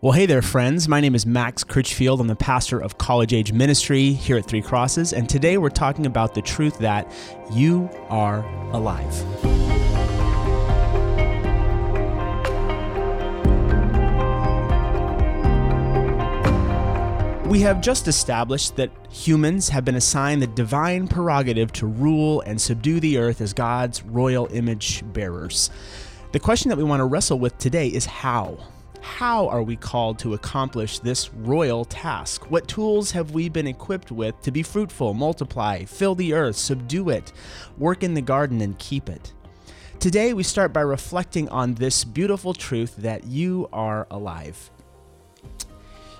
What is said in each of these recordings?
Well, hey there, friends. My name is Max Critchfield. I'm the pastor of College Age Ministry here at Three Crosses, and today we're talking about the truth that you are alive. We have just established that humans have been assigned the divine prerogative to rule and subdue the earth as God's royal image bearers. The question that we want to wrestle with today is how. How are we called to accomplish this royal task? What tools have we been equipped with to be fruitful, multiply, fill the earth, subdue it, work in the garden, and keep it? Today, we start by reflecting on this beautiful truth that you are alive.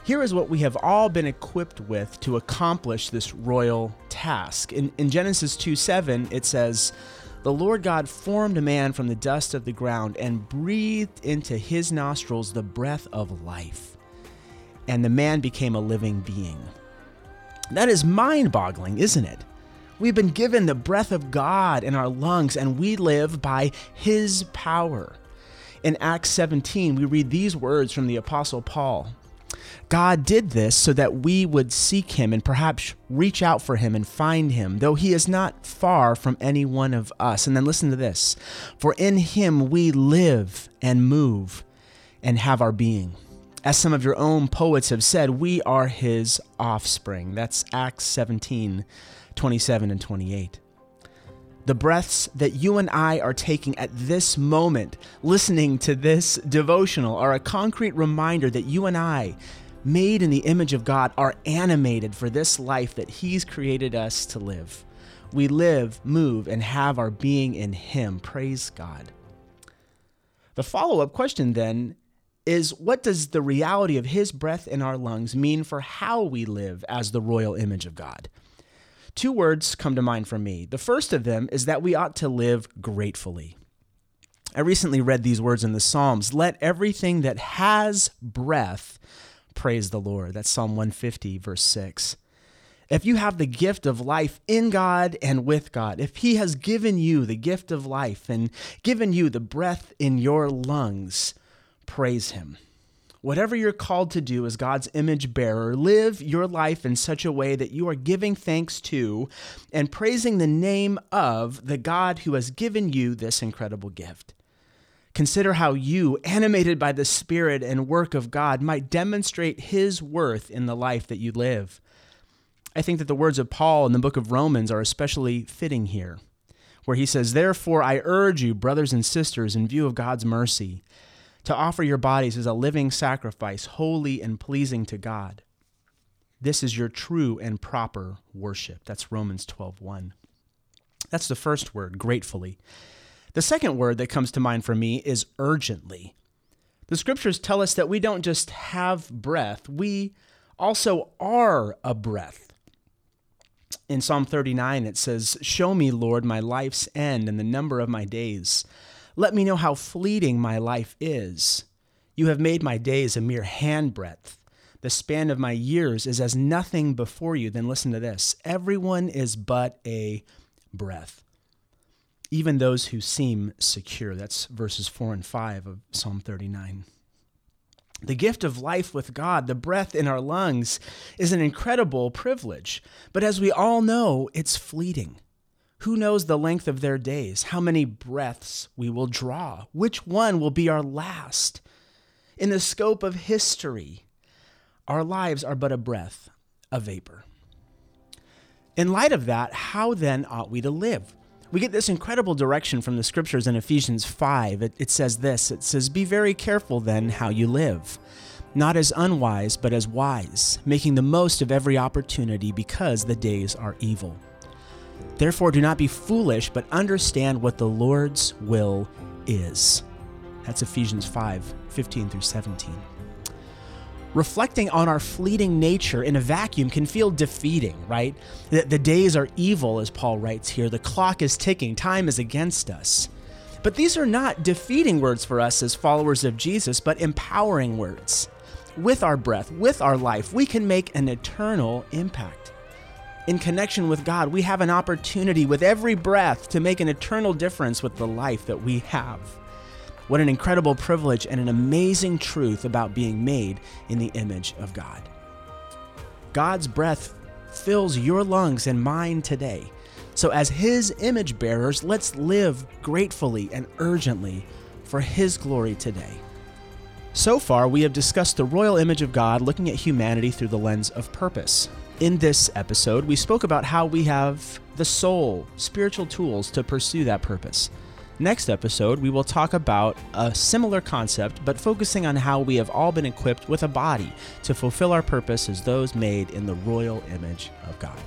Here is what we have all been equipped with to accomplish this royal task. In, in Genesis 2 7, it says, the Lord God formed a man from the dust of the ground and breathed into his nostrils the breath of life. And the man became a living being. That is mind boggling, isn't it? We've been given the breath of God in our lungs, and we live by his power. In Acts 17, we read these words from the Apostle Paul God did this so that we would seek him and perhaps reach out for him and find him, though he is not far from any one of us. And then listen to this For in him we live and move and have our being. As some of your own poets have said, we are his offspring. That's Acts 17 27 and 28 the breaths that you and I are taking at this moment, listening to this devotional, are a concrete reminder that you and I, made in the image of God, are animated for this life that He's created us to live. We live, move, and have our being in Him. Praise God. The follow up question then is what does the reality of His breath in our lungs mean for how we live as the royal image of God? Two words come to mind for me. The first of them is that we ought to live gratefully. I recently read these words in the Psalms Let everything that has breath praise the Lord. That's Psalm 150, verse 6. If you have the gift of life in God and with God, if He has given you the gift of life and given you the breath in your lungs, praise Him. Whatever you're called to do as God's image bearer, live your life in such a way that you are giving thanks to and praising the name of the God who has given you this incredible gift. Consider how you, animated by the Spirit and work of God, might demonstrate His worth in the life that you live. I think that the words of Paul in the book of Romans are especially fitting here, where he says, Therefore, I urge you, brothers and sisters, in view of God's mercy, to offer your bodies as a living sacrifice, holy and pleasing to God. This is your true and proper worship. That's Romans 12:1. That's the first word, gratefully. The second word that comes to mind for me is urgently. The scriptures tell us that we don't just have breath, we also are a breath. In Psalm 39, it says, Show me, Lord, my life's end and the number of my days let me know how fleeting my life is. You have made my days a mere handbreadth. The span of my years is as nothing before you. Then listen to this everyone is but a breath, even those who seem secure. That's verses 4 and 5 of Psalm 39. The gift of life with God, the breath in our lungs, is an incredible privilege. But as we all know, it's fleeting. Who knows the length of their days, how many breaths we will draw, which one will be our last? In the scope of history, our lives are but a breath, a vapor. In light of that, how then ought we to live? We get this incredible direction from the scriptures in Ephesians 5. It, it, says this it says, Be very careful then how you live, not as unwise, but as wise, making the most of every opportunity because the days are evil. Therefore, do not be foolish, but understand what the Lord's will is. That's Ephesians 5 15 through 17. Reflecting on our fleeting nature in a vacuum can feel defeating, right? The, the days are evil, as Paul writes here. The clock is ticking, time is against us. But these are not defeating words for us as followers of Jesus, but empowering words. With our breath, with our life, we can make an eternal impact in connection with God, we have an opportunity with every breath to make an eternal difference with the life that we have. What an incredible privilege and an amazing truth about being made in the image of God. God's breath fills your lungs and mine today. So, as His image bearers, let's live gratefully and urgently for His glory today. So far, we have discussed the royal image of God looking at humanity through the lens of purpose. In this episode, we spoke about how we have the soul, spiritual tools to pursue that purpose. Next episode, we will talk about a similar concept, but focusing on how we have all been equipped with a body to fulfill our purpose as those made in the royal image of God.